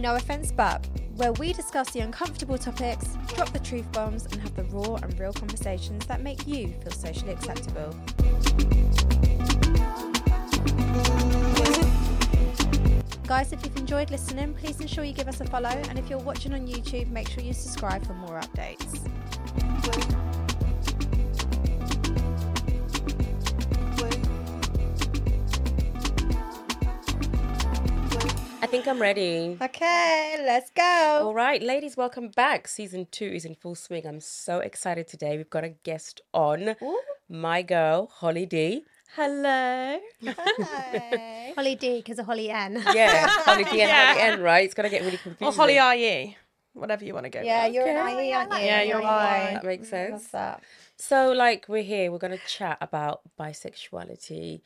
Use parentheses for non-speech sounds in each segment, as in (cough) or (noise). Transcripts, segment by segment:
No Offense But, where we discuss the uncomfortable topics, drop the truth bombs, and have the raw and real conversations that make you feel socially acceptable. Guys, if you've enjoyed listening, please ensure you give us a follow. And if you're watching on YouTube, make sure you subscribe for more updates. Think I'm ready. Okay, let's go. All right, ladies, welcome back. Season two is in full swing. I'm so excited today. We've got a guest on, my girl, Hollie D. Hello. Hi. (laughs) Hollie D, because of Holly N. Yeah, Hollie D and Yeah. (laughs) Holly N, right? It's going to get really confusing. Or Holly are you? Whatever you want to go Yeah, with. you're Okay. an IE, aren't you? Yeah, you're right. That makes sense. What's that? So, like, we're here, we're going to chat about bisexuality,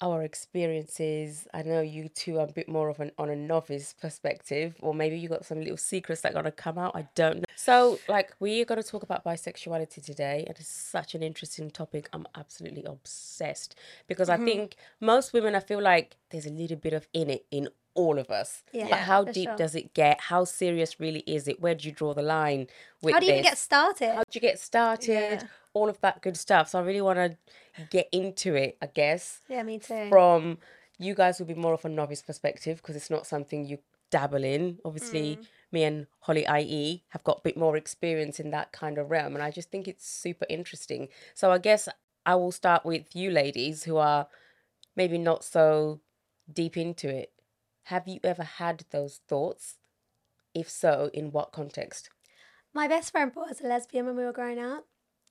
our experiences. I know you two are a bit more of an on a novice perspective, or maybe you got some little secrets that are going to come out. I don't know. So, like, we are going to talk about bisexuality today, and it's such an interesting topic. I'm absolutely obsessed because I mm-hmm. think most women, I feel like there's a little bit of in it in all of us. Yeah, but how deep sure. does it get? How serious really is it? Where do you draw the line with How do you even get started? How'd you get started? All of that good stuff. So I really want to get into it, I guess, Yeah, me too. from you guys will be more of a novice perspective because it's not something you dabble in. Obviously, mm. me and Holly IE have got a bit more experience in that kind of realm, and I just think it's super interesting. So I guess I will start with you ladies who are maybe not so deep into it. Have you ever had those thoughts? If so, in what context? My best friend thought I was a lesbian when we were growing up.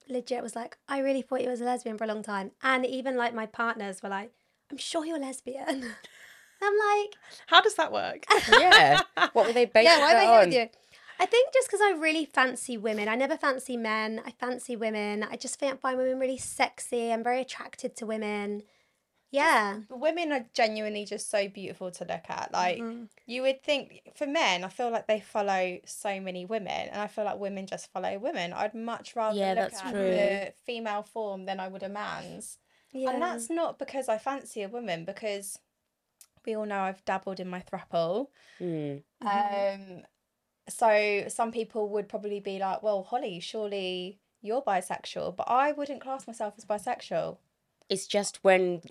Legit was like, I really thought you was a lesbian for a long time. And even like my partners were like, I'm sure you're lesbian. (laughs) I'm like, How does that work? (laughs) Yeah. what were they (laughs) basing yeah, why am I that here on? you? I think just because I really fancy women. I never fancy men. I fancy women. I just think, find women really sexy. I'm very attracted to women. Yeah. women are genuinely just so beautiful to look at. Like Mm-hmm. you would think for men, I feel like they follow so many women, and I feel like women just follow women. I'd much rather Yeah, look that's at true. the female form than I would a man's. Yeah. And that's not because I fancy a woman, because we all know I've dabbled in my throuple. Mm. Um, so some people would probably be like, "Well, Holly, surely you're bisexual," but I wouldn't class myself as bisexual. It's just when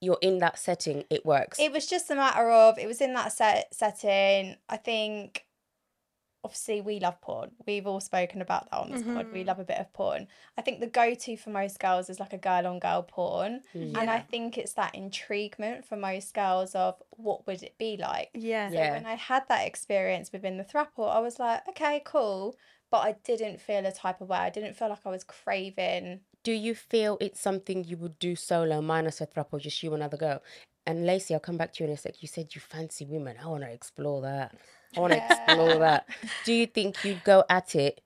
you're in that setting, it works. It was just a matter of it was in that set setting. I think obviously we love porn. We've all spoken about that on this pod. We mm-hmm. love a bit of porn. I think the go to for most girls is like a girl on girl porn. And I think it's that intriguement for most girls of what would it be like. Yeah. Yeah. When I had that experience within the throuple, I was like, okay, cool. But I didn't feel a type of way. I didn't feel like I was craving. Do you feel it's something you would do solo, minus a throuple, just you and another girl? And Lacey, I'll come back to you in a sec. You said you fancy women. I want to explore that. I want to explore that. (laughs) Do you think you'd go at it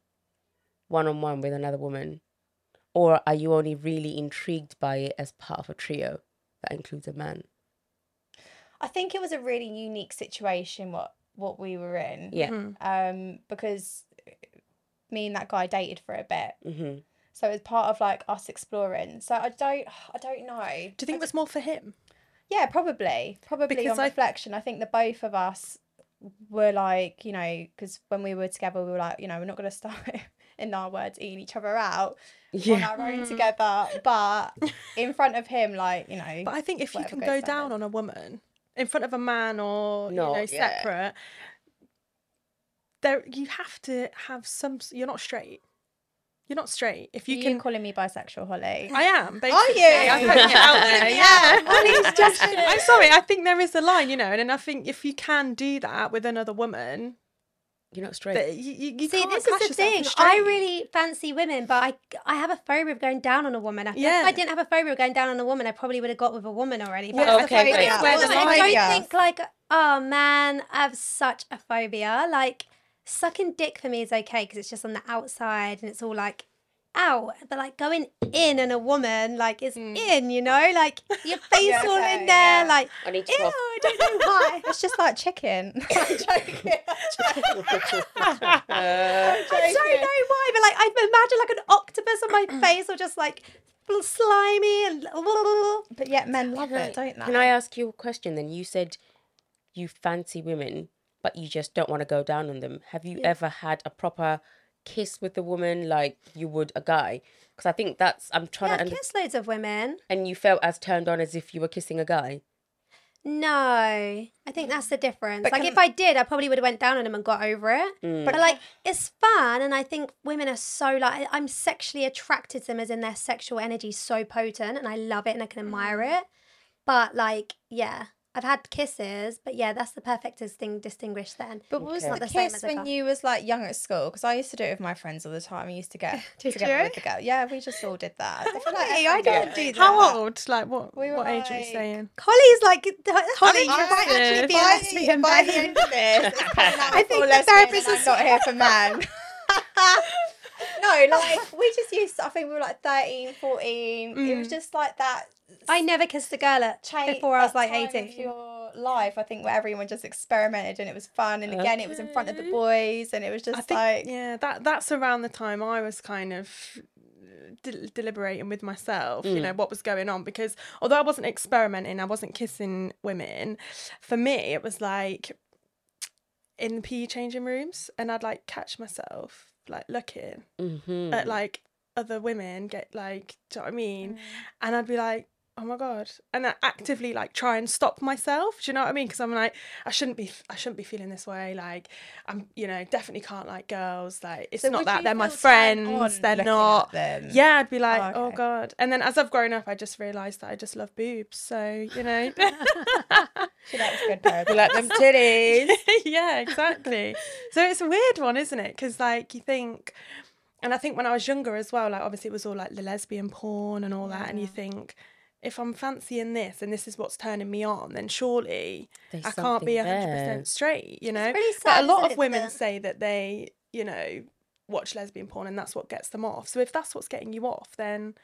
one on one with another woman? Or are you only really intrigued by it as part of a trio that includes a man? I think it was a really unique situation what what we were in. Yeah. um, because me and that guy dated for a bit. hmm So it was part of like us exploring. So I don't, I don't know. Do you think it was more for him? Yeah, probably, probably Because on I- reflection. I think the both of us were like, you know, because when we were together, we were like, you know, we're not gonna (laughs) start, in our words, eating each other out on Yeah. our own mm. together. But (laughs) in front of him, like, you know, But I think if you can go down on a woman in front of a man or No, you know yeah. separate, there you have to have some. You're not straight. You're not straight. If you you can, calling me bisexual, Holly. I am. Basically. Are you? I put it out there. (laughs) Yeah. I'm sorry. I think there is a line, you know, and then I think if you can do that with another woman, You're not straight. that you, you, you See, this is the thing. I really fancy women, but I I have a phobia of going down on a woman. I Yeah. If I didn't have a phobia of going down on a woman, I probably would have got with a woman already. But Yeah, I okay, think great. it's Where the I don't goes. think like, oh man, I have such a phobia. Like sucking dick for me is okay because it's just on the outside and it's all like out. But like going in and a woman, like is hmm. in, you know, like (laughs) your face Yeah, all okay, in there, yeah. like I need to ew. I don't know why. (laughs) It's just like chicken. (laughs) I'm joking. I don't know why, but like I imagine like an octopus on my (clears throat) face or just like slimy and But yet men love Can I- it, don't they? Can I ask you a question then? You said you fancy women. But you just don't want to go down on them. Have you Yeah. ever had a proper kiss with a woman like you would a guy? Because I think that's I'm trying Yeah, to I've loads of women. And you felt as turned on as if you were kissing a guy. No, I think that's the difference. But like can- if I did, I probably would have went down on him and got over it. Mm. But like it's fun, and I think women are so like I'm sexually attracted to them, as in their sexual energy is so potent, and I love it and I can admire Mm. it. But like, yeah, I've had kisses, but yeah, that's the perfect thing distinguished then. But what was Okay. the Not the same kiss as when you was like young at school? Because I used to do it with my friends all the time. I used to get (laughs) Did together you? with the girl. Yeah, we just all did that. (laughs) I feel like Hey, I don't do that. How old? Like what? We were what age are you like- saying? Holly's like Holly, you I might actually be a By- lesbian. by babe. the end of this, it's (laughs) I full think the lesbian therapist and is- not here for man. No, like we just used. To, I think we were like 13, 14. It was mm. just like that. I never kissed a girl at change before I was like 18. your life i think where everyone just experimented and it was fun and again it was in front of the boys and it was just think like yeah, that that's around the time I was kind of uh, de- deliberating with myself, you know, mm. what was going on because although I wasn't experimenting, I wasn't kissing women. For me, it was like in the PE changing rooms, and I'd like catch myself like looking Mm-hmm. at like other women get like, do you know what I mean? And I'd be like, oh my god, and I actively like try and stop myself. Do you know what I mean? Because I'm like, I shouldn't be, I shouldn't be feeling this way. Like, I'm, you know, definitely can't like girls. Like, it's So not that they're my friends. They're not. them? Yeah, I'd be like, Oh, oh god. And then as I've grown up, I just realised that I just love boobs. So you know. she likes a good like them (laughs) titties? yeah, exactly. So it's a weird one, isn't it? Because like you think, and I think when I was younger as well, like obviously it was all like the lesbian porn and all that, and you think. If I'm fancying this and this is what's turning me on, then surely There's I can't be something hundred there. percent straight, you know. really but a lot of women that- say that they, you know, watch lesbian porn and that's what gets them off. So if that's what's getting you off, then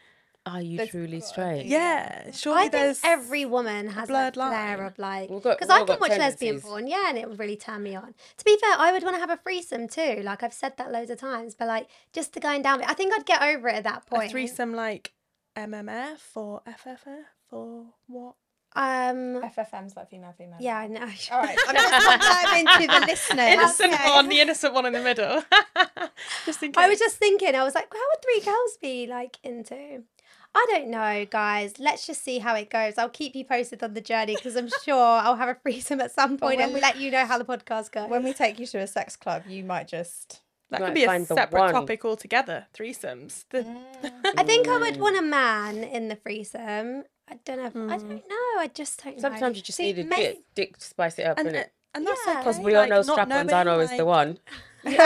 Are you There's truly straight? yeah, surely I think there's every woman has a blurred flair line. of like We've because we've I can got watch lesbian porn, yeah, and it would really turn me on. To be fair, I would want to have a threesome too. Like I've said that loads of times, but like just the going down. I think I'd get over it at that point. a point. threesome like MMF or FFF or what? Um, ffm's like female female yeah, I know. (laughs) all right i'm just not diving into the listeners (laughs) innocent Okay. one, the innocent one in the middle. (laughs) just in case. I was just thinking, I was like, how would three girls be like into? I don't know, guys. Let's just see how it goes. I'll keep you posted on the journey because I'm sure I'll have a threesome at some point when and we- let you know how the podcast goes. when we take you to a sex club you might just that might could be a separate topic altogether. Threesomes. The, (laughs) I think I would want a man in the threesome. I don't know. If, I mm. don't know. I just don't know. Sometimes you just See, need a may- dick, dick to spice it up, and, innit? And that's Yeah. Because we all like, know not strap-ons knowing, aren't always the one. (laughs) that's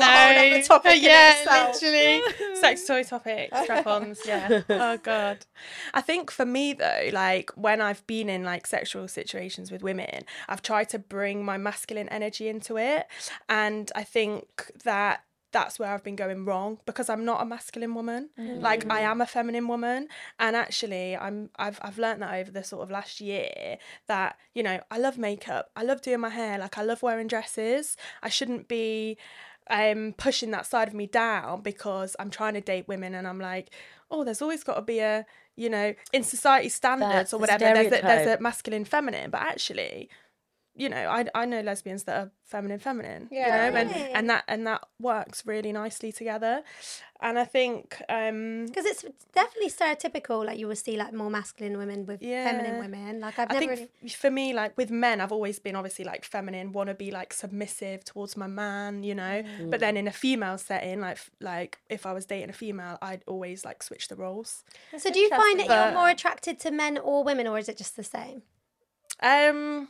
a whole other topic in yeah, itself. literally. Sex toy topic, strap-ons. (laughs) Yeah. Oh (laughs) god. I think for me though, like when I've been in like sexual situations with women, I've tried to bring my masculine energy into it, and I think that that's where I've been going wrong because I'm not a masculine woman. Like I am a feminine woman, and actually, I'm I've I've learned that over the sort of last year that you know I love makeup, I love doing my hair, like I love wearing dresses. I shouldn't be um pushing that side of me down because I'm trying to date women and I'm like, oh, there's always got to be a you know in society standards That's or the whatever. There's a, there's a masculine, feminine, but actually. You know, I, I know lesbians that are feminine, feminine. Yeah. you know, and, and that and that works really nicely together. And I think um because it's definitely stereotypical. Like you will see like more masculine women with feminine women. Like I've I never think really. f- for me, like with men, I've always been obviously like feminine, want to be like submissive towards my man, you know. But then in a female setting, like like if I was dating a female, I'd always like switch the roles. So do you find that interesting. you're more attracted to men or women, or is it just the same? Um,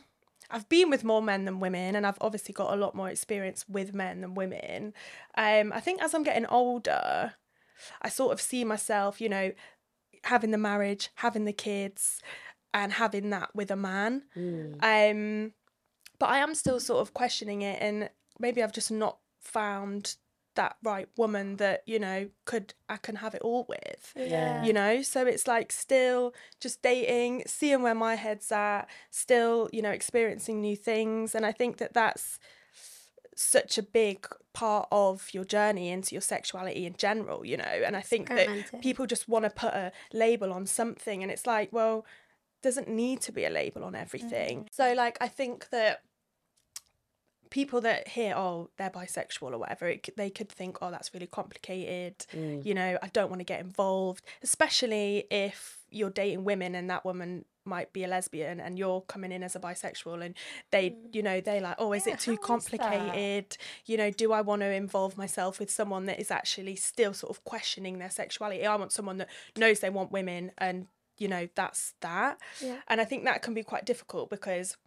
I've been with more men than women, and I've obviously got a lot more experience with men than women. Um, I think as I'm getting older, I sort of see myself, you know, having the marriage, having the kids, and having that with a man. Um, but I am still sort of questioning it, and maybe I've just not found that right woman that you know could I can have it all with. Yeah. you know? So it's like still just dating seeing where my head's at still you know experiencing new things. And i think that that's such a big part of your journey into your sexuality in general you know? And i think that people just want to put a label on something and it's like well doesn't need to be a label on everything. So like I think that people that hear oh they're bisexual or whatever it, they could think oh that's really complicated. Mm. You know i don't want to get involved especially if you're dating women and that woman might be a lesbian and you're coming in as a bisexual and they mm. you know they like oh is Yeah, it too how is that? complicated? You know do i want to involve myself with someone that is actually still sort of questioning their sexuality? I want someone that knows they want women and you know that's that. Yeah. and i think that can be quite difficult because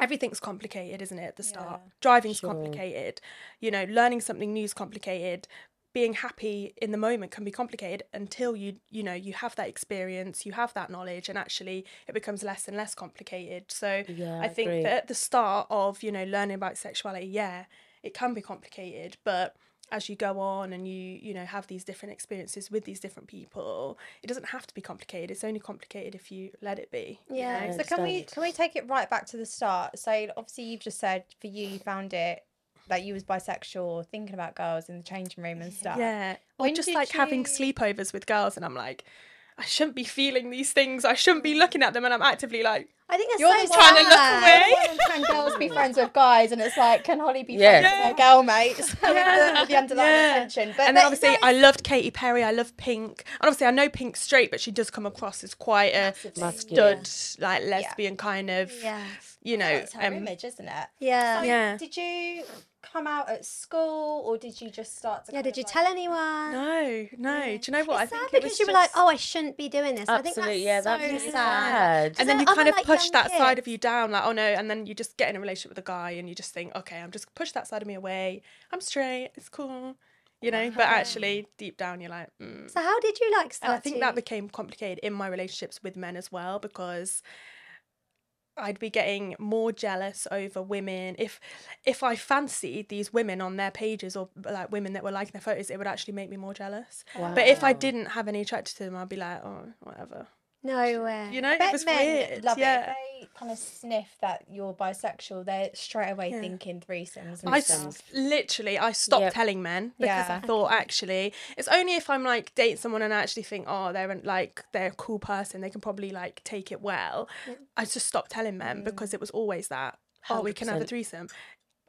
everything's complicated isn't it at the start Yeah. driving's Sure. complicated you know learning something new is complicated being happy in the moment can be complicated until you you know you have that experience you have that knowledge and actually it becomes less and less complicated so Yeah, i think agree. that at the start of you know learning about sexuality yeah it can be complicated but as you go on and you you know have these different experiences with these different people it doesn't have to be complicated it's only complicated if you let it be you Yeah. know? So can we can we take it right back to the start? So obviously you've just said for you you found it that you was bisexual, thinking about girls in the changing room and stuff. Yeah. Or When just did like having sleepovers with girls and I'm like, I shouldn't be feeling these things. I shouldn't be looking at them and I'm actively like, I think that's You're so the trying to look sad. away. Can girls be friends with guys? And it's like, can Holly be Yeah. friends with her girl mates? (laughs) Yeah. (laughs) with the underlying Yeah. intention. But and then obviously no, I loved Katy Perry. I love Pink. And obviously I know Pink's straight, but she does come across as quite a Masculine. stud, like lesbian kind of, Yeah. you know. it's her um, image, isn't it? Yeah. So Yeah. Did you come out at school or did you just start to Yeah, did you like- tell anyone? No, no. Do you know what? It's I sad think it because was you were like, oh, I shouldn't be doing this. I think Absolutely, that's yeah, so that's sad. sad. and then you kind of like, push young that side of you down like oh no and then you just get in a relationship with a guy and you just think okay i'm just push that side of me away i'm straight it's cool you know but actually deep down you're like mm. So how did you like start and i think to... that became complicated in my relationships with men as well because I'd be getting more jealous over women if if I fancied these women on their pages or like women that were liking their photos, it would actually make me more jealous. But if I didn't have any attraction to them, I'd be like, oh, whatever. No way. You know, I it bet was men weird. love yeah. it. They kind of sniff that you're bisexual, they're straight away Yeah. thinking threesomes and I literally I stopped Yep. telling men because I thought actually it's only if I'm like date someone and I actually think oh they're like they're a cool person they can probably like take it well. I just stopped telling men mm. because it was always that oh we can have a threesome.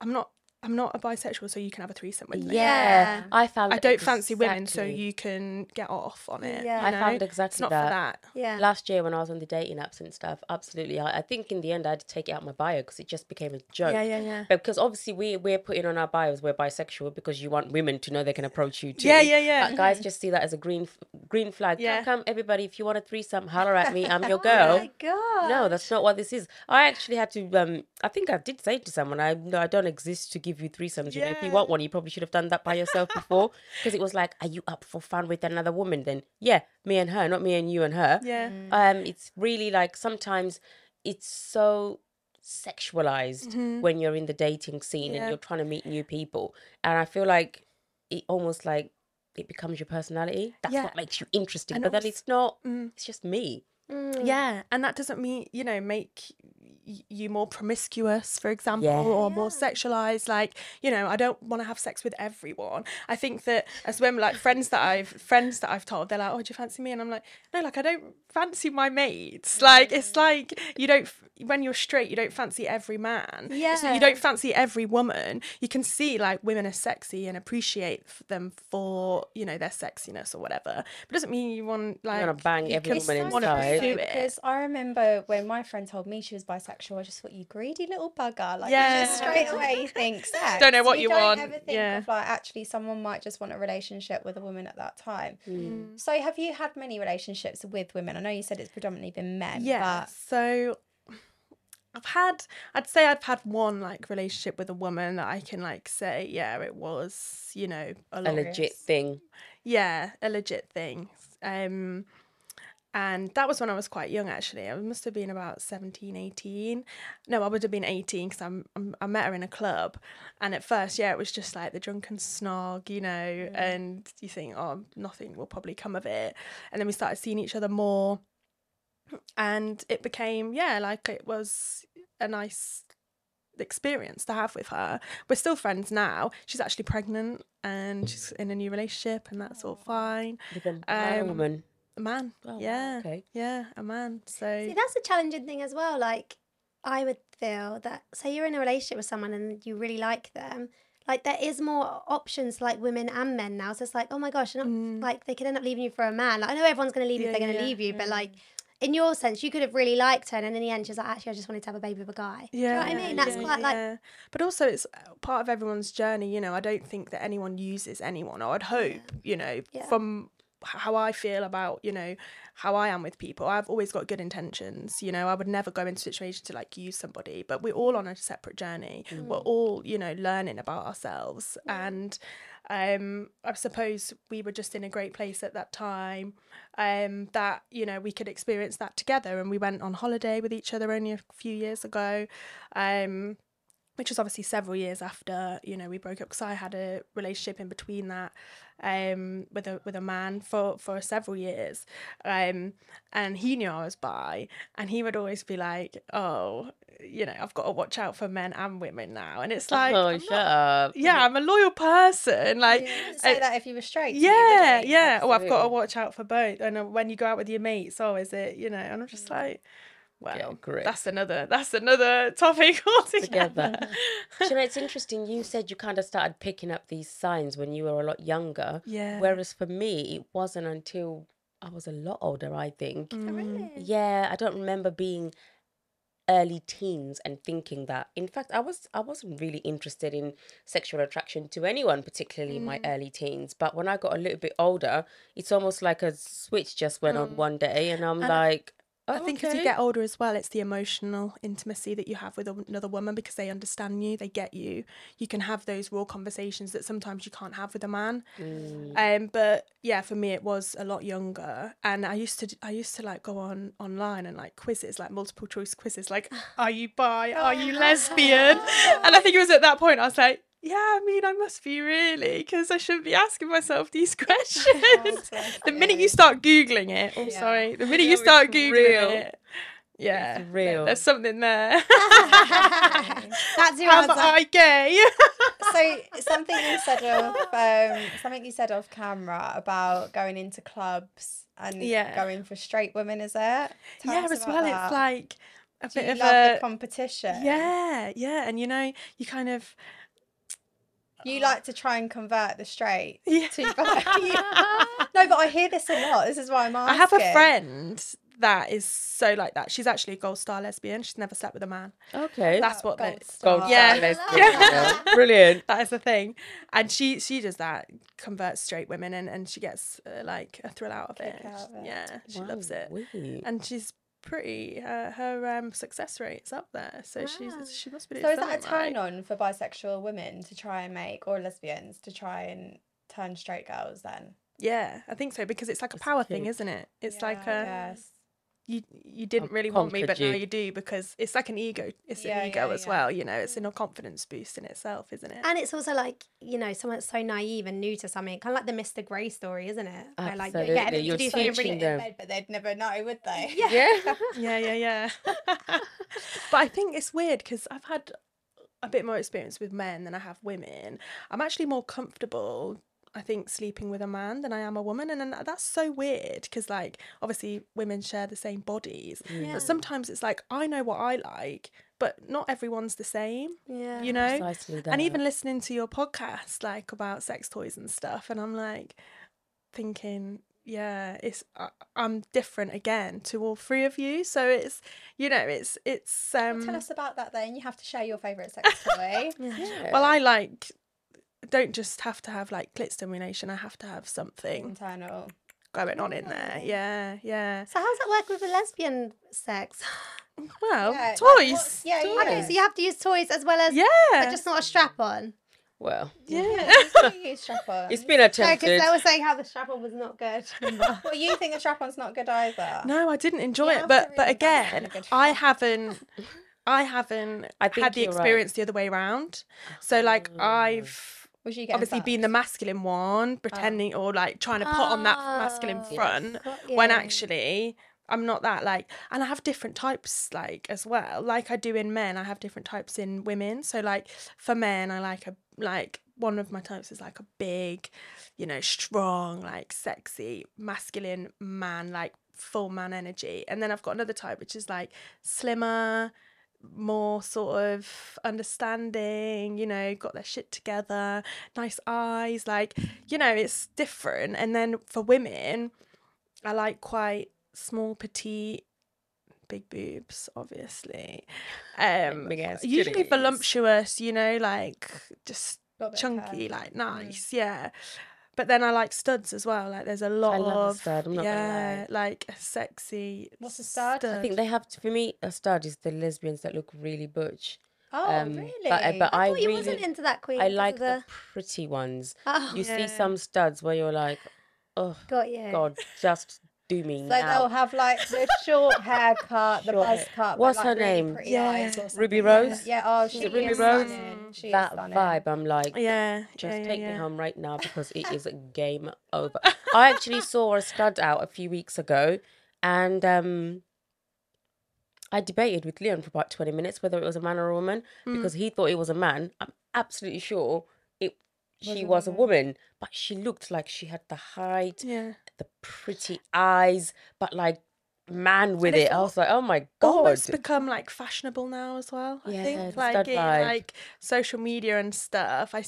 I'm not I'm not a bisexual so you can have a threesome with me. Yeah, Yeah. I found. I don't fancy women so you can get off on it. Yeah. you I know? found it's exactly not that. for that. Yeah. Last year when I was on the dating apps and stuff, absolutely. I, I think in the end I had to take it out my bio because it just became a joke. Yeah, yeah, yeah. But because obviously we we're putting on our bios we're bisexual because you want women to know they can approach you too. Yeah, yeah, yeah. But guys just see that as a green green flag. Yeah. Come, come, everybody, if you want a threesome, holler at me. I'm your (laughs) girl. Oh girl. my god. No, that's not what this is. I actually had to. Um, I think I did say to someone, I no, I don't exist to give you threesomes. You know, if you want one, you probably should have done that by yourself (laughs) before, because it was like, are you up for fun with another woman? Then yeah, me and her, not me and you and her. Yeah. Um, it's really like sometimes it's so sexualized when you're in the dating scene Mm-hmm. Yeah. and you're trying to meet new people, and I feel like it almost like it becomes your personality. That's Yeah. what makes you interesting. And but then it's not. Mm. It's just me. Mm. Yeah, and that doesn't mean you know make y- you more promiscuous, for example, Yeah. or more sexualized. Like you know, I don't want to have sex with everyone. I think that as women, like friends that I've friends that I've told, they're like, "Oh, do you fancy me?" And I'm like, "No, like I don't fancy my mates. Like it's like you don't when you're straight, you don't fancy every man. Yeah, So Yeah. you don't fancy every woman. You can see like women are sexy and appreciate them for you know their sexiness or whatever. But it doesn't mean you want like you gonna bang every woman wanna inside. Pursue it. Because I remember when my friend told me she was bisexual, I just thought, you greedy little bugger. Like, you Yeah. just straight away think (laughs) sex. Don't know what you don't want. ever think Yeah. of, like, actually, someone might just want a relationship with a woman at that time. Mm. So, have you had many relationships with women? I know you said it's predominantly been men, Yeah. but So I've had I'd say I've had one like relationship with a woman that I can like say, yeah, it was, you know, a A legit thing. yeah, a legit thing. Um and that was when I was quite young actually. I must have been about 17, 18. No, I would have been 18 because I'm, I'm I met her in a club. And at first, yeah, it was just like the drunken snog, you know, and you think, oh, nothing will probably come of it. And then we started seeing each other more. And it became, yeah, like it was a nice experience to have with her. We're still friends now. She's actually pregnant and she's in a new relationship and that's all fine. With a Um, woman. A man. Oh, yeah. okay. Yeah, a man. So See, that's a challenging thing as well. Like, I would feel that, say, you're in a relationship with someone and you really like them, like, there is more options like women and men now. So it's like, oh my gosh, not, like, they could end up leaving you for a man. Like, I know everyone's going to leave you Mm. Yeah, if they're gonna yeah. leave you, but like, in your sense, you could have really liked her, and in the end, she's like, actually, I just wanted to have a baby with a guy. Do you know what I mean? That's yeah, quite like, yeah. But also, it's uh, part of everyone's journey. You know, I don't think that anyone uses anyone. Or I'd hope, you know, Yeah. from how I feel about, you know, how I am with people. I've always got good intentions. You know, I would never go into a situation to like use somebody. But we're all on a separate journey. We're all, you know, learning about ourselves. And um, I suppose we were just in a great place at that time. Um, that you know we could experience that together, and we went on holiday with each other only a few years ago. Um, which was obviously several years after you know we broke up because I had a relationship in between that um with a with a man for for several years um and he knew I was bi and he would always be like oh you know I've got to watch out for men and women now and it's like oh, I'm shut not- up. yeah I'm a loyal person like You say uh, that if you were straight. to you, yeah, would you? yeah. Oh, I've got to watch out for both. And uh, when you go out with your mates, oh, is it you know? And I'm just like, well, Yeah, correct. that's another that's another topic (laughs) altogether. Together. Do you know, it's interesting. You said you kind of started picking up these signs when you were a lot younger. Yeah. Whereas for me, it wasn't until I was a lot older, I think. Oh, really? Mm. Yeah, I don't remember being early teens and thinking that. In fact, I was I wasn't really interested in sexual attraction to anyone, particularly in my mm. early teens. But when I got a little bit older, it's almost like a switch just went on mm. one day, and I'm And I- like, I think as you get older as well, it's the emotional intimacy that you have with another woman because they understand you, they get you. You can have those raw conversations that sometimes you can't have with a man. Mm. Um, but yeah, for me, it was a lot younger, and I used to, I used to like go on online and like quizzes, like multiple choice quizzes, like, are you bi? Are you (laughs) lesbian? And I think it was at that point I was like, yeah, I mean, I must be really, because I shouldn't be asking myself these (laughs) questions. bless the minute you. start googling it, oh Yeah. sorry, the minute No, you start googling real. it, yeah, th- real. There's something there. (laughs) That's your answer. I gay? (laughs) so something you said of um, something you said off camera about going into clubs and Yeah. going for straight women, is it? Tell yeah, as well, that. it's like a Do bit of a the competition. yeah, yeah, and you know, you kind of You like to try and convert the straight. (laughs) yeah. to (laughs) no, but I hear this a lot. This is why I'm asking. I have a friend that is so like that. She's actually a gold star lesbian. She's never slept with a man. Okay. That's what they. Gold star. Gold Yeah. star lesbian, yeah. Brilliant. (laughs) That is the thing, and she she does that, converts straight women, and and she gets uh, like a thrill out of it. Out of it. Yeah, she loves it, Wow, and she's pretty. Uh, her um, success rate's up there, so Wow. she's she must be So is that a something turn right. on for bisexual women to try and make, or lesbians to try and turn straight girls? Then Yeah, I think so because it's like a It's power thing, isn't it? It's Yeah, like I a guess. You you didn't Con- really want me, but conquered now you. you do because it's like an ego. It's Yeah, an ego yeah, as yeah. well. You know, it's a confidence boost in itself, isn't it? And it's also like, you know, someone that's so naive and new to something, kind of like the Mr. Grey story, isn't it? Where like, Absolutely, yeah, you're do Something something teaching really them. bed, but they'd never know, would they? (laughs) (laughs) Yeah, Yeah. yeah, yeah, (laughs) yeah. but I think it's weird because I've had a bit more experience with men than I have women. I'm actually more comfortable. I think sleeping with a man than I am a woman, and then that's so weird because, like, obviously women share the same bodies, Yeah. but sometimes it's like I know what I like, but not everyone's the same. Yeah. you know and even listening to your podcast like about sex toys and stuff and i'm like thinking yeah it's I, i'm different again to all three of you so it's you know it's it's um Tell us about that then. You have to share your favourite sex toy. (laughs) Yeah. well i like don't just have to have like clit stimulation i have to have something Internal. going on in there yeah yeah So how's that work with the lesbian sex? (sighs) well Yeah, like, toys what's- yeah, toys. Okay, so you have to use toys as well as, yeah but just not a strap on. well, yeah What (laughs) do you use strap-on? it's been No, attempted. because they were saying how the strap on was not good. (laughs) Well, you think the strap-on's not good either? No, I didn't enjoy You it, but to but really invest in again, I haven't (laughs) I haven't I think had the you're right. experience the other way around. So like oh. I've Was getting obviously being the masculine one, pretending oh. or like trying to put on that masculine Oh, front got when actually I'm not that like, and I have different types like as well. Like I do in men, I have different types in women. So like for men, I like a like one of my types is like a big, you know, strong, like sexy, masculine man, like full man energy. And then I've got another type which is like slimmer, more sort of understanding, you know, got their shit together, nice eyes, like, you know, it's different. And then for women, I like quite small, petite, big boobs, obviously. Um, usually voluptuous, you know, like just Got a bit of chunky, like nice, yeah. But then I like studs as well. Like there's a lot love a of stud, I'm not gonna yeah, lie. like a sexy. What's a stud? I I think they have to, for me a stud is the lesbians that look really butch. Oh, Um, really? but- uh, but I I thought you really- wasn't into that queen. I like the the. pretty ones. Oh, You Yeah. see some studs where you're like, oh got you. god, just do me So now. they'll have like the short haircut, the Short buzz hair. cut. What's but, her really name? Yeah. Ruby. Rose? Yeah. Oh, Is she it Ruby is Rose? stunning. She is that stunning. vibe, I'm like, Yeah, just yeah, take yeah, me home right now because it is a (laughs) game over. I actually saw a stud out a few weeks ago, and um, I debated with Leon for about twenty minutes whether it was a man or a woman Mm. because he thought it was a man. I'm absolutely sure it. She a was a woman, but she looked like she had the height, Yeah. The pretty eyes, but like man with it. I was like, oh my god. almost become like fashionable now as well. I Yeah, think like in like social media and stuff. I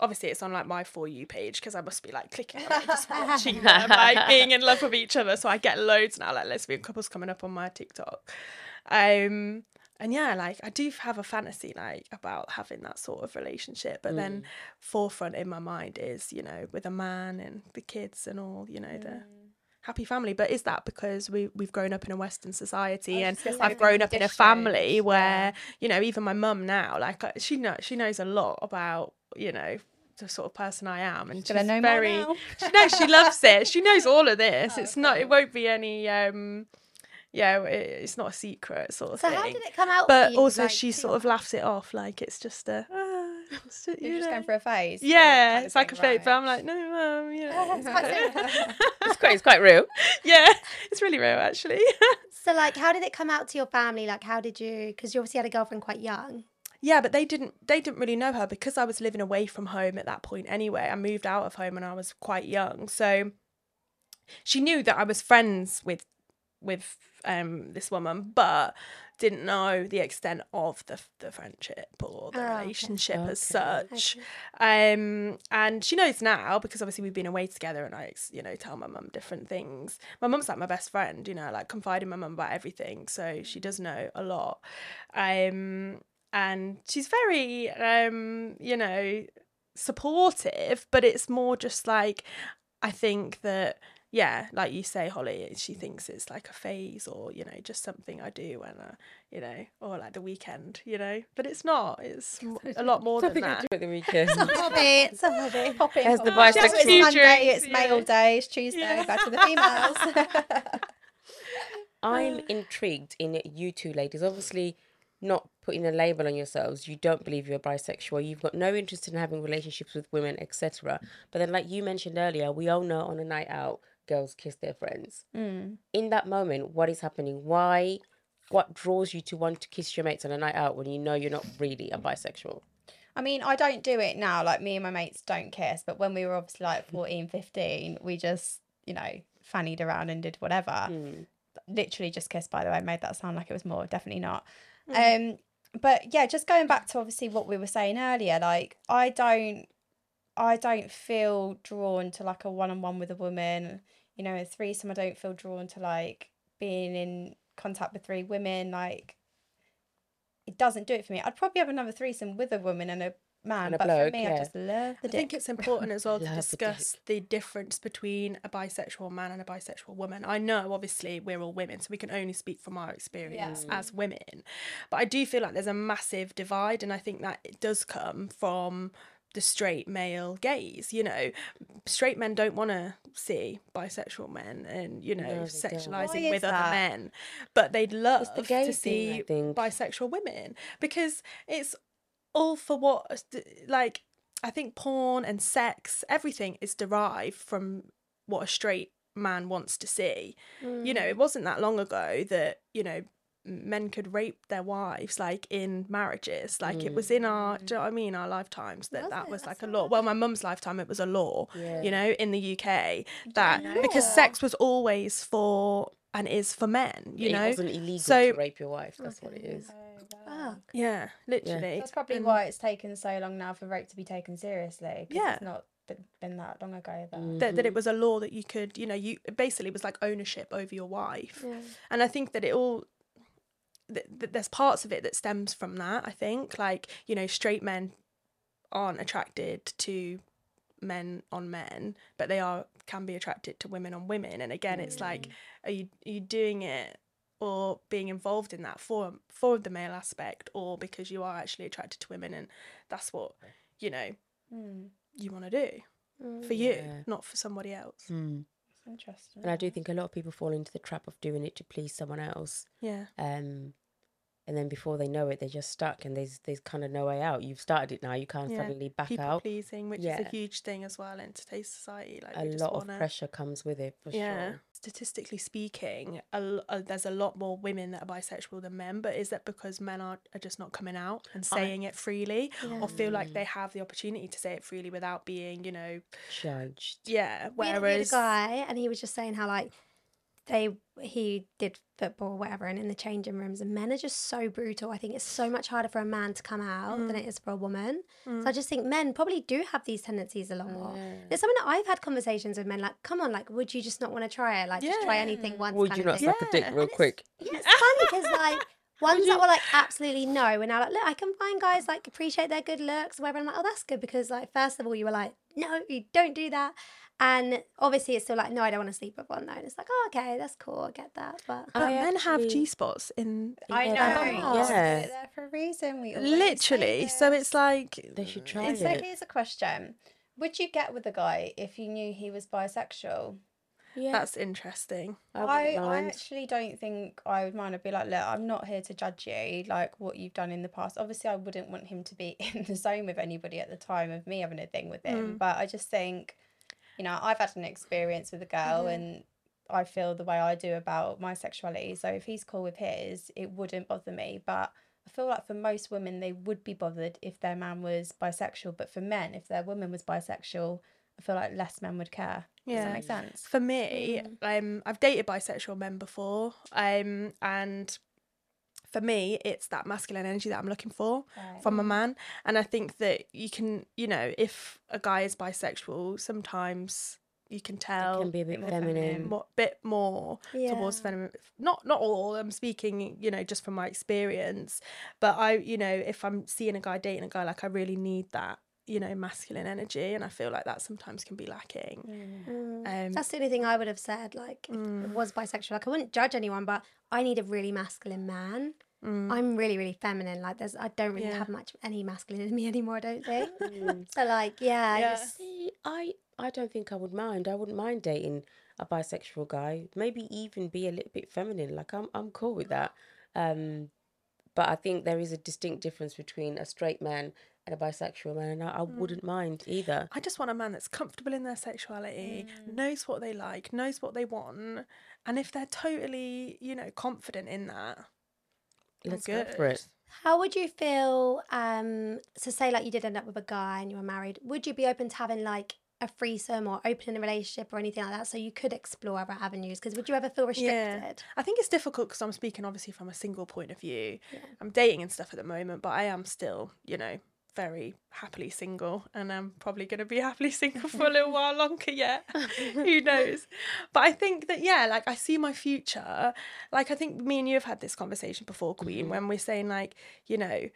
obviously it's on like my for you page because I must be like clicking on it, just watching (laughs) them like being in love with each other. So I get loads now like lesbian couples coming up on my TikTok. Um, and yeah, like I do have a fantasy like about having that sort of relationship, but then forefront in my mind is you know with a man and the kids and all you know the happy family. But is that because we we've grown up in a Western society and I've grown up in a family where yeah. you know even my mum now like uh, she knows she knows a lot about you know the sort of person I am. And she's know very she knows she loves it. She knows all of (laughs) this. It's not it won't be any um yeah it, it's not a secret sort of So thing how did it come out? but you, also like, she sort of laughs it off like it's just a ah, it's just, You're you just going for a phase. yeah kind of it's like a phase, fake but. I'm like no mum you know (laughs) It's quite (laughs) it's quite, it's quite real. (laughs) yeah it's really real actually So, like, how did it come out to your family? Like, how did you? Because you obviously had a girlfriend quite young. Yeah, but they didn't they didn't really know her because I was living away from home at that point anyway. I moved out of home when I was quite young. So she knew that I was friends with with um this woman, but didn't know the extent of the the friendship or the Oh, okay. relationship as Okay. such. Um and she knows now because obviously we've been away together and I you know tell my mum different things. My mum's like my best friend, you know, like confide in my mum about everything. So she does know a lot. Um and she's very um you know supportive but it's more just like i think that yeah like you say holly she thinks it's like a phase or you know just something i do when uh, you know or like the weekend you know but it's not it's m- a lot more than Something I that do at the (laughs) weekend. It's a hobby. It's a hobby. (laughs) Pop in, As the pop out. bisexual- It's Monday, drinks, it's yeah. male day, it's Tuesday, Yeah. back to the females. (laughs) I'm intrigued in you two ladies. Obviously, not putting a label on yourselves. You don't believe you're bisexual. You've got no interest in having relationships with women, etc. But then, like you mentioned earlier, we all know on a night out, girls kiss their friends. Mm. In that moment, what is happening? Why? What draws you to want to kiss your mates on a night out when you know you're not really a bisexual? I mean, I don't do it now. Like, me and my mates don't kiss. But when we were obviously like (laughs) 14, 15, we just, you know, fannied around and did whatever. Mm. Literally just kissed, by the way. Made that sound like it was more. Definitely not. Um, but yeah, just going back to obviously what we were saying earlier, like, I don't. I don't feel drawn to like a one on one with a woman. You know, a threesome, I don't feel drawn to like being in contact with three women. Like, it doesn't do it for me. I'd probably have another threesome with a woman and a man, And a but bloke, for me, I just love the I think it's important as well (laughs) to Love the discuss the difference between a bisexual man and a bisexual woman. I know, obviously, we're all women, so we can only speak from our experience as women. But I do feel like there's a massive divide, and I think that it does come from the straight male gaze. You know, straight men don't want to see bisexual men and, you know, No, sexualizing with is other men, but they'd love the to see think. bisexual women because it's all for what like I think porn and sex, everything is derived from what a straight man wants to see. Mm. You know, it wasn't that long ago that, you know, men could rape their wives like in marriages like it was in our mm. do you know what i mean our lifetimes that Was that it? was I like a law well my mum's lifetime it was a law Yeah. you know in the uk that know because sex was always for and is for men you it know wasn't illegal So- to rape your wife. That's what it is. Fuck. yeah literally That's probably And- why it's taken so long now for rape to be taken seriously Yeah. It's not been, been that long ago that. Mm-hmm. that, that it was a law that you could you know you basically it was like ownership over your wife Yeah. and i think that it all th- th- there's parts of it that stems from that i think like you know straight men aren't attracted to men on men but they are can be attracted to women on women and again it's like are you are you doing it or being involved in that for for the male aspect or because you are actually attracted to women and that's what you know Hmm, you want to do Mm. for you Yeah. not for somebody else Mm. Interesting. And I do think a lot of people fall into the trap of doing it to please someone else. yeah Um, and then before they know it, they're just stuck, and there's there's kind of no way out. You've started it now. You can't Yeah. suddenly back people out. pleasing, which is a huge thing as well in today's society. Like A lot of wanna- pressure comes with it for Yeah. sure. Statistically speaking, a, l- uh, there's a lot more women that are bisexual than men. But is that because men are, are just not coming out and saying it freely, or feel like they have the opportunity to say it freely without being, you know, Judged. yeah. We interviewed Whereas, a guy, and he was just saying how like they he did football or whatever, and in the changing rooms, and men are just so brutal. I think it's so much harder for a man to come out than mm. it is for a woman. So I mm. just think men probably do have these tendencies a lot more. It's something that I've had conversations with men like, come on, like, would you just not want to try it? Like, just try anything once. Would kind you of not thing. suck a dick real And it's- quick? Yeah, (laughs) it's funny because like (laughs) ones that were like absolutely no, and now like look, I can find guys like appreciate their good looks, or whatever. I'm like, oh, that's good because like first of all, you were like, no, you don't do that, and obviously it's still like, no, I don't want to sleep with one though, and it's like, oh, okay, that's cool, I get that, but but I men have G spots in I know. Yeah, yeah. just put there for a reason. We literally. So it's like They should try And so it. here's a question: Would you get with a guy if you knew he was bisexual? Yeah, that's interesting. I, I, wouldn't I mind. actually don't think I would mind. I'd be like, look, I'm not here to judge you, like what you've done in the past. Obviously, I wouldn't want him to be (laughs) in the zone with anybody at the time of me having a thing with him. Mm. But I just think, you know, I've had an experience with a girl and I feel the way I do about my sexuality. So if he's cool with his, it wouldn't bother me. But I feel like for most women, they would be bothered if their man was bisexual. But for men, if their woman was bisexual, I feel like less men would care. Does Yeah. that make sense? For me, um, I've dated bisexual men before, um, and for me, it's that masculine energy that I'm looking for Right. from a man. And I think that you can, you know, if a guy is bisexual, sometimes you can tell can be a bit feminine. feminine. more, bit more towards feminine. Not not all. I'm speaking, you know, just from my experience. But I, you know, if I'm seeing a guy dating a guy, like I really need that, you know, masculine energy, and I feel like that sometimes can be lacking. Um, That's the only thing I would have said. Like, if Mm. it was bisexual, like I wouldn't judge anyone, but I need a really masculine man. I'm really, really feminine. Like, there's, I don't really Mm. Yeah. have much any masculine in (laughs) me anymore. I don't think. (laughs) so, like, yeah, I Yeah. just, See, I I don't think I would mind. I wouldn't mind dating a bisexual guy. Maybe even be a little bit feminine. Like I'm I'm cool with that. Um, but I think there is a distinct difference between a straight man and a bisexual man, and I, I wouldn't mind either. I just want a man that's comfortable in their sexuality, knows what they like, knows what they want, and if they're totally, you know, confident in that, I'm Let's go for it. how would you feel? Um, so say like you did end up with a guy and you were married. Would you be open to having like a threesome or opening a relationship or anything like that, so you could explore other avenues? Because would you ever feel restricted? yeah. I think it's difficult because I'm speaking obviously from a single point of view. I'm dating and stuff at the moment, but I am still, you know, very happily single, and I'm probably going to be (laughs) happily single for a little while (laughs) longer yet. Who knows? But I think that yeah, like I see my future. Like I think me and you have had this conversation before, Queen, mm-hmm. when we're saying like, you know,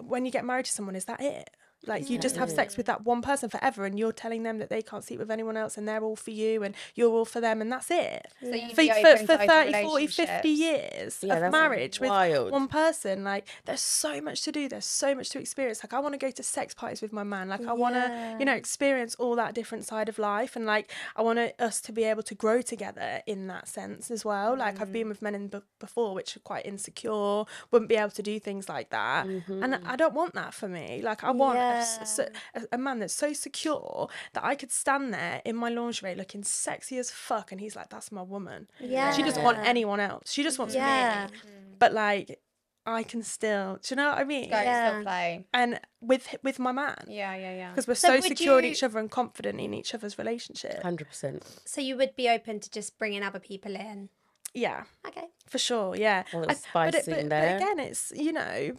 when you get married to someone, is that it? Like you just have sex with that one person forever, and you're telling them that they can't sleep with anyone else, and they're all for you, and you're all for them, and that's it. So you'd For, be for, for 30, 40, 50 years Yeah, of marriage wild. with one person, like there's so much to do, there's so much to experience. Like I want to go to sex parties with my man. Like I want to, you know, experience all that different side of life, and like I want us to be able to grow together in that sense as well. Like I've been mm. with men in b- before, which are quite insecure, wouldn't be able to do things like that, and mm-hmm. I don't want that for me. Like I want s- s- a, a man that's so secure that I could stand there in my lingerie looking sexy as fuck, and he's like, "That's my woman." Yeah. She doesn't want anyone else. She just wants Yeah. me. But like, I can still. Do you know what I mean? Go, Yeah. still play. And with with my man, Yeah, yeah, yeah. because we're So so, would secure in each other and confident in each other's relationship. Hundred percent. So you would be open to just bringing other people in. Yeah, Okay. for sure. Yeah. A little I- but, it- spice in but, but again, it's you know.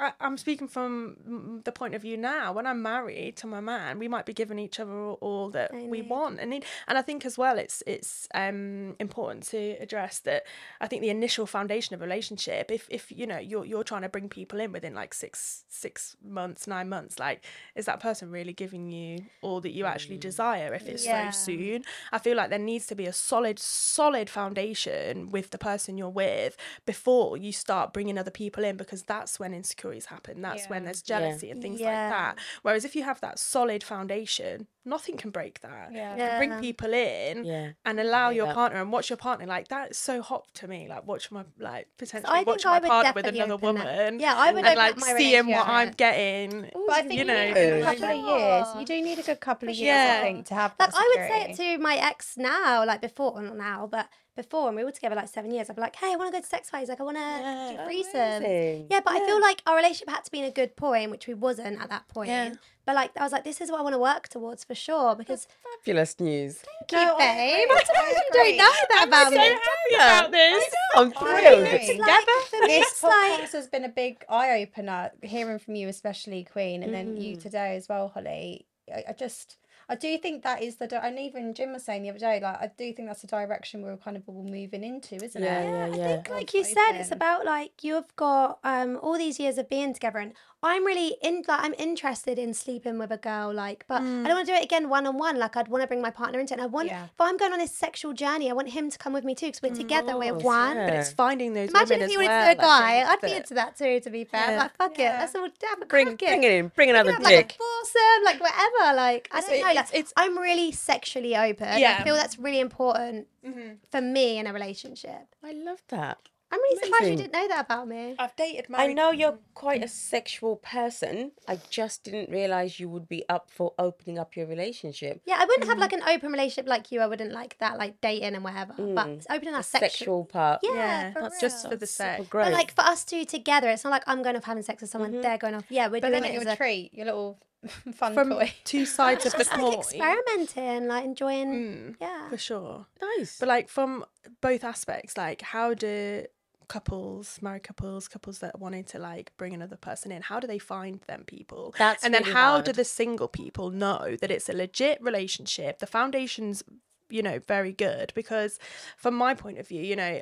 I, I'm speaking from mm, the point of view now. When I'm married to my man, we might be giving each other all, all that I we need. want, and it- and I think as well, it's it's um important to address that. I think the initial foundation of a relationship, if if you know you're you're trying to bring people in within like six six months, nine months, like is that person really giving you all that you actually desire? If it's Yeah. so soon, I feel like there needs to be a solid solid foundation with the person you're with before you start bringing other people in because that's when insecurities happen. That's when there's jealousy and things Yeah. like that. Whereas if you have that solid foundation, nothing can break that. Yeah. You bring people in Yeah. and allow your that. partner and watch your partner like that is so hot to me. Like watch my like potentially I watch my partner with another open that. woman. Yeah, I would and like up my seeing what I'm relationship. getting. But I think you you, know, need a good couple of years. You do need a good couple of years, Yeah. I think, to have Like I would say it to my ex now, like before, well, not now, but before, and we were together like seven years. I'd be like, "Hey, I want to go to sex parties. Like, I want to Yeah. do threesomes." Yeah, but I feel like our relationship had to be in a good point, which we wasn't at that point. Yeah. But like, I was like, "This is what I want to work towards for sure." Because Fabulous news. no, I babe, agree. I don't, I you agree. don't know that about so me. happy about this. I'm thrilled. agree. Like, together. this it's like podcast has been a big eye opener, hearing from you, especially Queen, and then you Mm. today as well, Hollie. I, I just, I do think that is the, di- and even Jim was saying the other day, like I do think that's the direction we're kind of all moving into, isn't Yeah, it? yeah, I yeah. think, Like, like you said, it's about like you've got um all these years of being together, and I'm really in like I'm interested in sleeping with a girl, like, but I don't want to do it again one on one. Like, I'd want to bring my partner into it. And I want Yeah. if I'm going on this sexual journey, I want him to come with me too, because we're together, we're one. yeah. But it's finding those Imagine women if he wanted well. to do a guy. I'd be into that too. To be fair, Yeah. like fuck it, let's all a Bring, crack bring it. it in. Bring We another can have, like a foursome, like whatever. Like I So don't know. Like, it's- it's- I'm really sexually open. Yeah. I feel that's really important Mhm. for me in a relationship. I love that. I'm really surprised you Amazing. didn't know that about me. I've dated I know you're quite a sexual person. I just didn't realize you would be up for opening up your relationship. Yeah, I wouldn't have Mm. like an open relationship like you. I wouldn't like that, like dating and whatever. But Mm. it's opening our The sexual. sexual part. Yeah, Yeah, for that's just for the sex. Super great. But like for us two together, it's not like I'm going off having sex with someone. Mhm. They're going off. Yeah, we're But doing then it your as a treat, your little (laughs) fun From toy. two sides of the just like coin. experimenting, like enjoying. Mm, Yeah. for sure. nice. But like from both aspects, like how do couples, married couples, couples that wanted to like bring another person in, how do they find them people? That's and then really how do the single people know that it's a legit relationship? The foundation's, you know, very good because from my point of view, you know,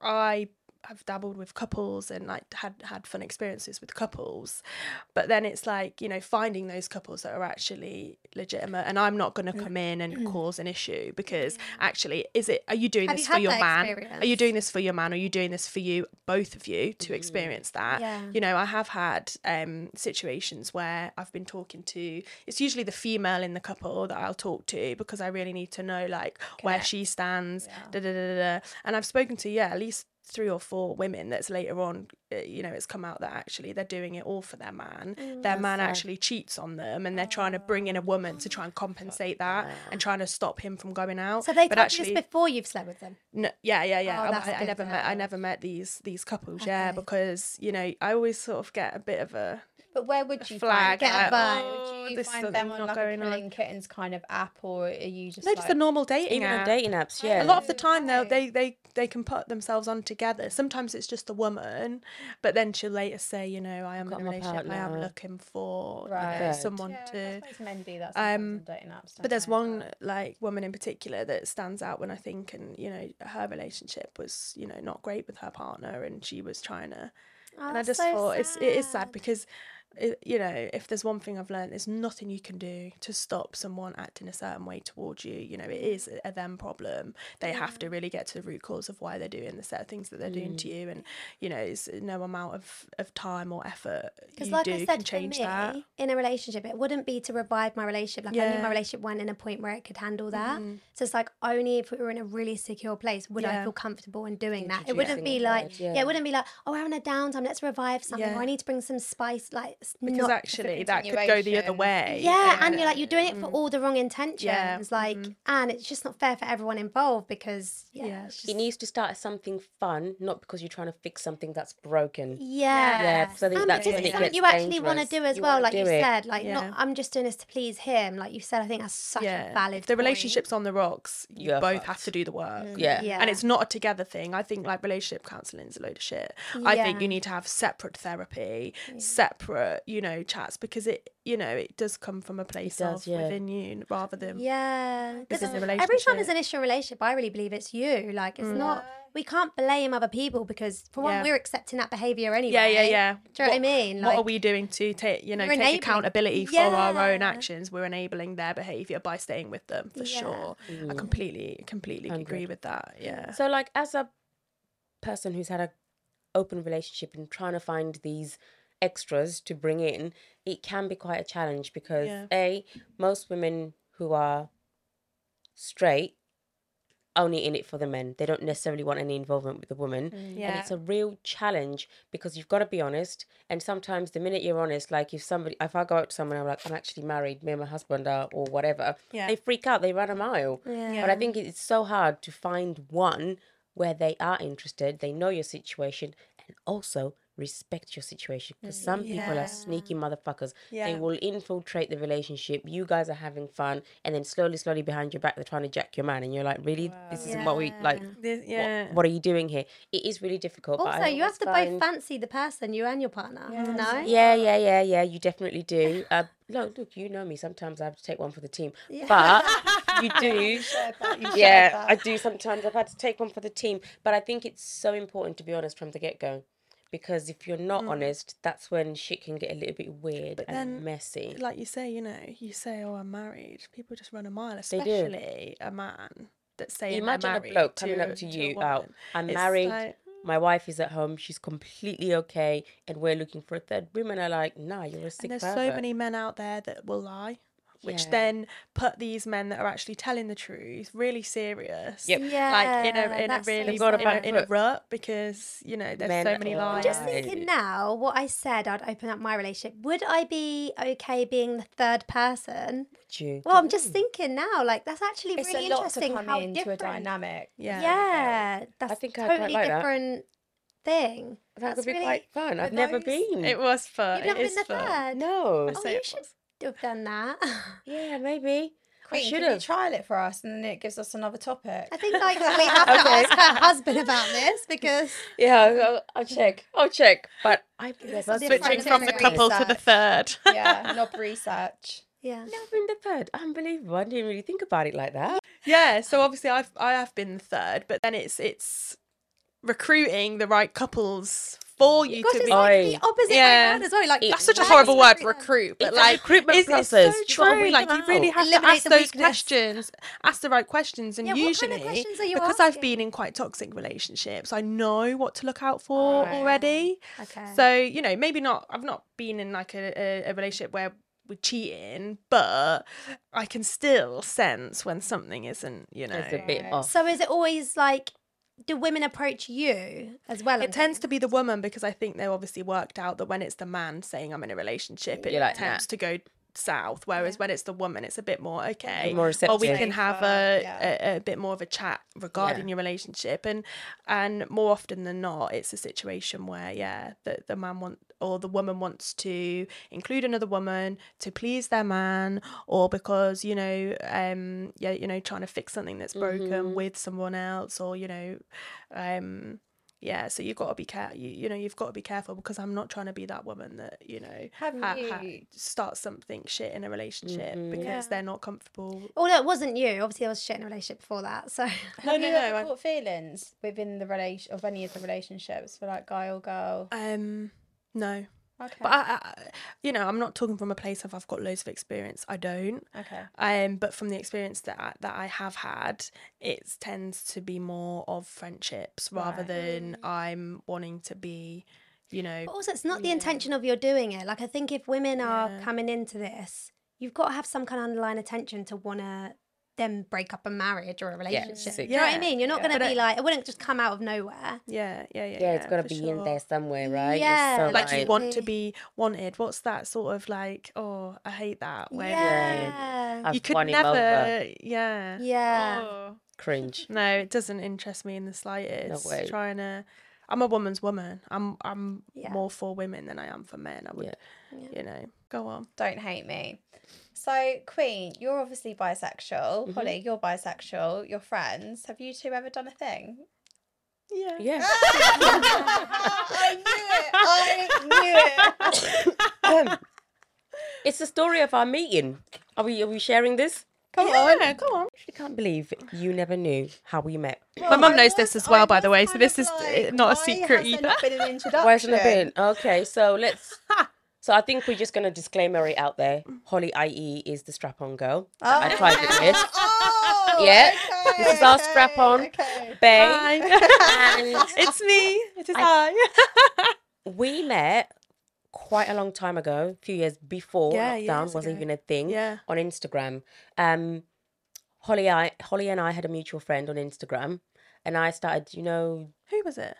I have dabbled with couples and like had had fun experiences with couples. But then it's like you know finding those couples that are actually legitimate. And i'm not going to mm. come in and mm. cause an issue because actually is it are you doing Have this you for your man? are you doing this for your man? Are you doing this for you both of you to mm. experience that? Yeah. you know i have had um situations where i've been talking to it's usually the female in the couple that i'll talk to because i really need to know like where she stands da, da, da, da, da. and i've spoken to yeah at least three or four women that's later on uh, you know it's come out that actually they're doing it all for their man Mm, their man actually cheats on them and they're trying to bring in a woman to try and compensate that and trying to stop him from going out So they but actually this before you've slept with them. no, yeah, yeah, yeah. Oh, I- I, I never met. I never met these these couples. Yeah, because you know I always sort of get a bit of a But where would you flag. find Get a like, "Oh, Would you this find them on like a going on." Killing Kittens kind of app, or are you just No, like just a normal dating Even app. dating apps, yeah. A lot of the time, though, Okay. they they they can put themselves on together. Sometimes it's just a woman, but then she'll later say, you know, I am in a my relationship. I am looking for you know, someone Yeah, to. I suppose men do that Um, on dating apps. But there's they? one like woman in particular that stands out when I think, and you know, her relationship was you know not great with her partner, and she was trying to Oh, and I just so thought it's it is sad sad. because it, you know if there's one thing I've learned there's nothing you can do to stop someone acting a certain way towards you you know it is a them problem they have to really get to the root cause of why they're doing the set of things that they're doing to you and you know it's no amount of, of time or effort Because, you like do I can said, for change me, that in a relationship, it wouldn't be to revive my relationship. Like I knew my relationship went in a point where it could handle that. Mhm. So it's like only if we were in a really secure place would I feel comfortable in doing that. It wouldn't be like yeah. yeah. it wouldn't be like oh we're having a downtime, let's revive something. Or I need to bring some spice. Like it's because not actually that could go the other way. yeah, and you're like you're doing it Mm. for all the wrong intentions, like, and it's just not fair for everyone involved because yeah, Yeah. just, It needs to start as something fun, not because you're trying to fix something that's broken. yeah, Yeah, so I think and that's because when it something gets you actually want to do as You well, like you it. said, like Yeah. not I'm just doing this to please him, like you said. I think that's such yeah. a valid. If the point. relationship's on the rocks, you You're both fucked. have to do the work. Yeah. yeah, And it's not a together thing. I think like relationship counselling is a load of shit. I think you need to have separate therapy, separate, you know, chats because it, you know, it does come from a place does, of yeah. within you rather than Yeah, This because is a every time there's an issue in a relationship, I really believe it's you. Like it's mm. not. We can't blame other people because for one, Yeah. we're accepting that behavior anyway. Yeah, yeah, yeah. Do you know what I mean? what are we doing to take you know take enabling- accountability for our own actions? We're enabling their behaviour by staying with them for Yeah. sure. I mm. completely, completely agree with that. Yeah. So, like, as a person who's had a open relationship and trying to find these extras to bring in, it can be quite a challenge because Yeah. a most women who are straight only in it for the men. They don't necessarily want any involvement with the woman. Mm, and Yeah. it's a real challenge because you've got to be honest. And sometimes the minute you're honest, like if somebody, if I go out to someone, I'm like, I'm actually married, me and my husband are, or whatever, Yeah. they freak out, they run a mile. Yeah. But I think it's so hard to find one where they are interested, they know your situation, and also respect your situation. Because some people are sneaky motherfuckers. They will infiltrate the relationship. You guys are having fun, and then slowly, slowly behind your back, they're trying to jack your man, and you're like, really, this isn't what we like. This- what- yeah. What, are you doing here? It is really difficult. Also, I you have always to both fancy the person, you and your partner. No. Yeah, yeah, yeah, yeah. You definitely do. (laughs) Uh, look, look, you know me. Sometimes I have to take one for the team, but you (laughs) do. yeah, I do. Sometimes I've had to take one for the team, but I think it's so important to be honest from the get go, because if you're not mm. honest, that's when shit can get a little bit weird and then, messy. Like you say, you know, you say, "Oh, I'm married." People just run a mile, do. especially a man that's saying Imagine a bloke to, coming up to you out. woman. I'm It's married. like- my hmm. wife is at home. She's completely okay, and we're looking for a third. Women are like, nah, you're a sick and there's pervert. so many men out there that will lie which Yeah. then put these men that are actually telling the truth really serious Yep. Yeah, like in a in a that's so really They've got a in a, in a rut because you know there's Men so many are lies Just thinking now, what I said, I'd open up my relationship. Would I be okay being the third person? Would you. Well, I'm just thinking now, like that's actually It's really a lot to interesting come how into different. a dynamic. yeah Yeah, that's think I'd totally like that. different thing. That That's could be really- quite fun. I've But never those- been. it was fun You've never it been is the fun third. no. Oh, say you should (laughs) was. have done that. (laughs) Yeah, maybe. I Queen, should have. trial it for us and then it gives us another topic? I think like we (laughs) have to Okay. ask her husband about this because Yeah, I'll, I'll check. I'll check. But I've never something been switching from the and couple to the third yeah, not research. yeah. never been the third. Unbelievable. I didn't really think about it like that. yeah so obviously i've i have been the third but then it's it's recruiting the right couples for you Gosh, to be like the opposite Yeah. way around as well. Like It that's such a horrible word Everything. recruit but It's a like recruitment it's, it's so You've true like them you really out. have to ask those questions ask the right questions and Yeah, what kind of usually questions are you because i've been in quite toxic relationships i know what to look out for Right. already Okay. so you know maybe not i've not been in like a, a, a relationship where we're cheating but i can still sense when something isn't you know It's a bit off. So is it always like, do women approach you as well? It tends to be the woman because I think they're obviously worked out that when it's the man saying I'm in a relationship, it like, tends to go south. Whereas when it's the woman, it's a bit more okay. more Well, we can have a, yeah. a, a bit more of a chat regarding your relationship, and and more often than not, it's a situation where yeah, the the man want or the woman wants to include another woman to please their man, or because you know um yeah you know trying to fix something that's broken with someone else, or you know um yeah so you've got to be care you, you know you've got to be careful because i'm not trying to be that woman that you know Have ha- ha- you- starts something shit in a relationship because they're not comfortable Oh no, it wasn't you. Obviously, I was shit in a relationship before that. So no Have no you no ever I- caught feelings within the relation of any of the relationships for like guy or girl? um no Okay. but I, I you know i'm not talking from a place of i've got loads of experience i don't okay. um but from the experience that I, that i have had it tends to be more of friendships rather Right. than i'm wanting to be you know But also, it's not the intention of your doing it. Like, I think if women are Yeah. coming into this, you've got to have some kind of underlying attention to want to then break up a marriage or a relationship. sick. Do you know what I mean? You're not yeah. going to But be it- like, it wouldn't just come out of nowhere. Yeah, yeah, yeah. Yeah, it's got to for be in there somewhere, right? Yeah, so Like you want to be wanted. What's that sort of like? Oh, I hate that. When yeah. I've you could never. over. Yeah. Yeah. Oh. Cringe. No, it doesn't interest me in the slightest. No way. Trying to, I'm a woman's woman. I'm I'm Yeah. more for women than I am for men. I would, Yeah. you know, go on. Don't hate me. So, Queen, you're obviously bisexual. Mm-hmm. Hollie, you're bisexual. Your friends. Have you two ever done a thing? Yeah. Yeah. (laughs) I knew it. I knew it. Um, (coughs) it's the story of our meeting. Are we are we sharing this? Come on. Come on. I can't believe you never knew how we met. My mum I knows this as well, I by the way, so this is, like, uh, not a secret either. Not been an introduction. Why it been? Okay, so let's. (laughs) So I think we're just gonna disclaimer it out there. Hollie, IE, is the strap-on girl. that I tried it with. Oh, Yeah. okay, This is our okay, strap-on. Okay. Bay. Hi. (laughs) And it's me. It is I- I. (laughs) we met quite a long time ago, a few years before Yeah, lockdown years wasn't ago. even a thing. Yeah. On Instagram. Um Hollie I Hollie and I had a mutual friend on Instagram and I started, you know, Who was it?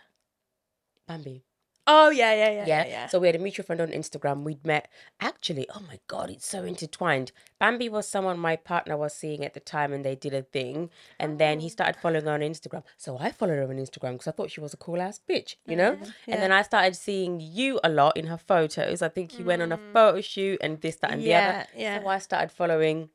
Bambi. Oh yeah, yeah, yeah, Yeah. yeah. yeah. So we had a mutual friend on Instagram. We'd met. Actually, oh my god, it's so intertwined. Bambi was someone my partner was seeing at the time, and they did a thing. And then Oh. he started following her on Instagram. So I followed her on Instagram because I thought she was a cool ass bitch, you know. Mm-hmm. And then I started seeing you a lot in her photos. I think you went on a photo shoot and this, that, and the Mm. Yeah, other. yeah. So I started following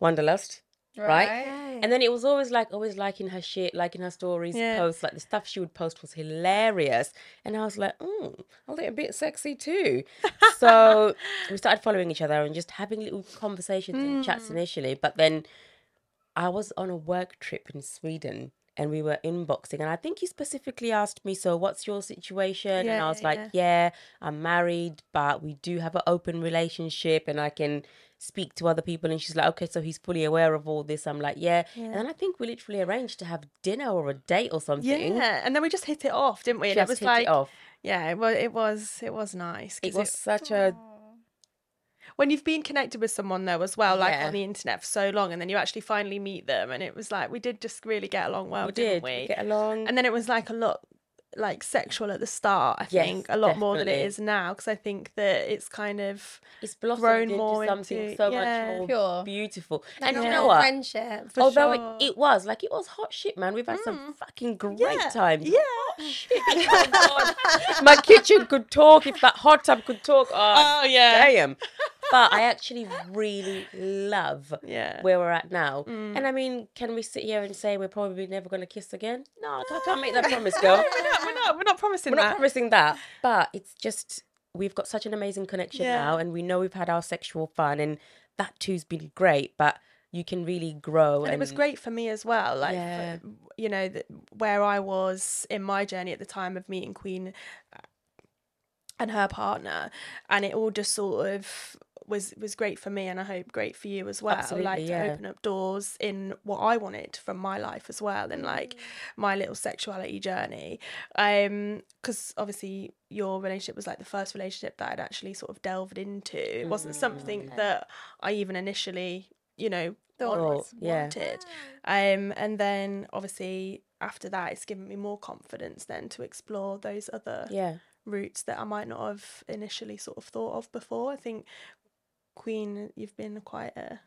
Wanderlust. Right. And then it was always like always liking her shit, liking her stories, Yeah. posts. Like the stuff she would post was hilarious, and I was like, oh, I'm a little bit sexy too. so (laughs) we started following each other and just having little conversations and Mm. chats initially. But then I was on a work trip in Sweden. And we were inboxing, and I think he specifically asked me, "So, what's your situation?" and I was yeah, like, "Yeah, I'm married, but we do have an open relationship, and I can speak to other people." And she's like, "Okay, so he's fully aware of all this." I'm like, "Yeah," and then I think we literally arranged to have dinner or a date or something. Yeah, and then we just hit it off, didn't we? And Just it was hit like, it off. yeah, it was, it was, it was nice It was such a when you've been connected with someone though as well, like Yeah. on the internet for so long, and then you actually finally meet them, and it was like we did just really get along well, we didn't did we? get along. And then it was like a lot like sexual at the start. I Yes, think a lot more than it is now because I think that it's kind of it's blossomed grown into more something into- so yeah. much more Pure. beautiful. Like and you know what? friendship. for Although sure. it, it was like it was hot shit, man. We've had some mm. fucking great Yeah, times. yeah. Hot shit. (laughs) Oh my my kitchen could talk. If that hot tub could talk. Oh, Oh yeah, damn. But I (laughs) actually really love yeah. where we're at now. Mm. And I mean, can we sit here and say we're probably never going to kiss again? No, I can't make that (laughs) promise, girl. we're not, we're not, we're not promising We're not that. promising that, but it's just we've got such an amazing connection Yeah. now, and we know we've had our sexual fun, and that too's been great. But you can really grow, and it was great for me as well like Yeah. you know th- where i was in my journey at the time of meeting queen uh, and her partner and it all just sort of was was great for me and i hope great for you as well Absolutely, like yeah. to open up doors in what i wanted from my life as well and like my little sexuality journey um because obviously your relationship was like the first relationship that i'd actually sort of delved into it wasn't something that i even initially you know Thought. Oh, yeah. wanted. Um, and then obviously after that, it's given me more confidence then to explore those other yeah. routes that I might not have initially sort of thought of before. I think Queen, you've been quite a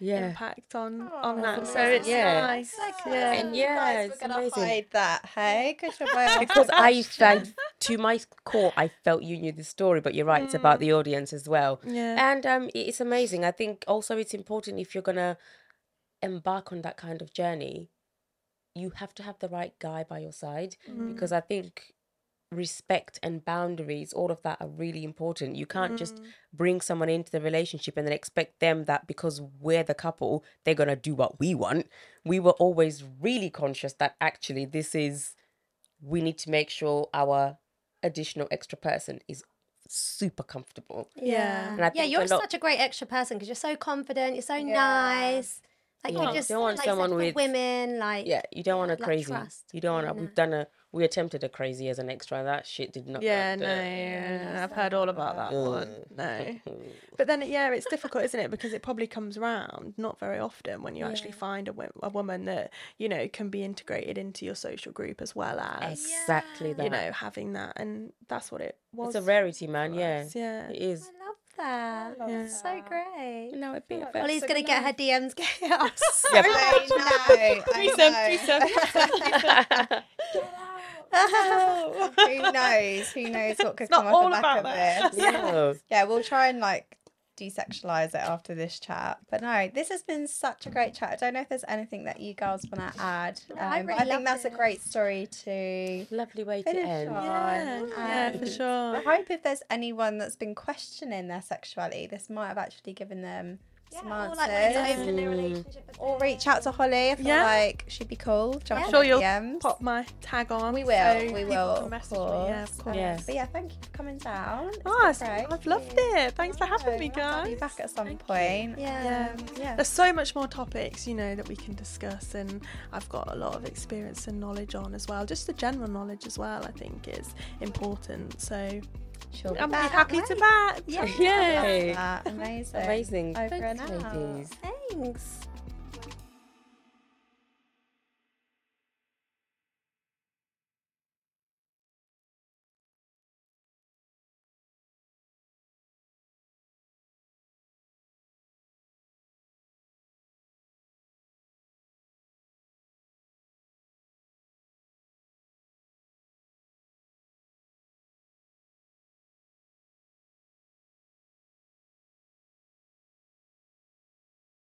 Yeah. impact on on that, so it's Yeah. nice. Yeah. And Yeah, guys, it's we're gonna amazing. hide that. Hey, (laughs) good job. because I production. felt to my core, I felt you knew the story, but you're right, it's about the audience as well. Yeah. And um, it's amazing. I think also it's important if you're gonna embark on that kind of journey, you have to have the right guy by your side because I think respect and boundaries, all of that are really important. You can't just mm. bring someone into the relationship and then expect them that because we're the couple, they're gonna do what we want. We were always really conscious that actually this is we need to make sure our additional extra person is super comfortable. Yeah. And I yeah, you're a lot- such a great extra person because you're so confident, you're so Yeah. nice. Like Yeah, you just don't want like, someone with- women like Yeah, you don't want a like crazy. trust. You don't want to. No. We've done a. We attempted a crazy as an extra. That shit did not. Yeah, no, yeah, I've heard all about that one. No. (laughs) But then, yeah, it's difficult, isn't it? Because it probably comes around not very often when you actually find a, a woman that, you know, can be integrated into your social group as well as, Exactly that. you know, having that. And that's what it was. it's a rarity, man. Yeah, Yeah. it is. I love that. That's so great. No, it'd be a bit of Ollie's so gonna get her DMs chaos. (laughs) (laughs) Yeah. I know, I know. (laughs) Who knows? Who knows what could not come off all the back about of that. this? Yeah. yeah, we'll try and like desexualize it after this chat. But no, this has been such a great chat. I don't know if there's anything that you girls want to add. Um, I really I think loved that's a great story to Lovely way to end. on. Yeah, yeah, for sure. I hope if there's anyone that's been questioning their sexuality, this might have actually given them some or like when open a Mm. relationship. with or them. reach out to Hollie. I feel Yeah. like she'd be cool. Jump Yeah. in Sure, the you'll DMs. Pop my tag on. We will. so we people will. can Of message course. me. Yeah, of course. Yeah. But yeah, thank you for coming down. It's Oh, been it's- great. I've loved it. Thanks for having me, I'll have you back at some Thank point. Yeah. Um, yeah. There's so much more topics, you know, that we can discuss, and I've got a lot of experience and knowledge on as well. Just the general knowledge as well, I think, is important. So She'll be I'm back. happy to back. Yeah. (laughs) Yay. Amazing. Amazing. Over Thanks, and out. ladies. Thanks.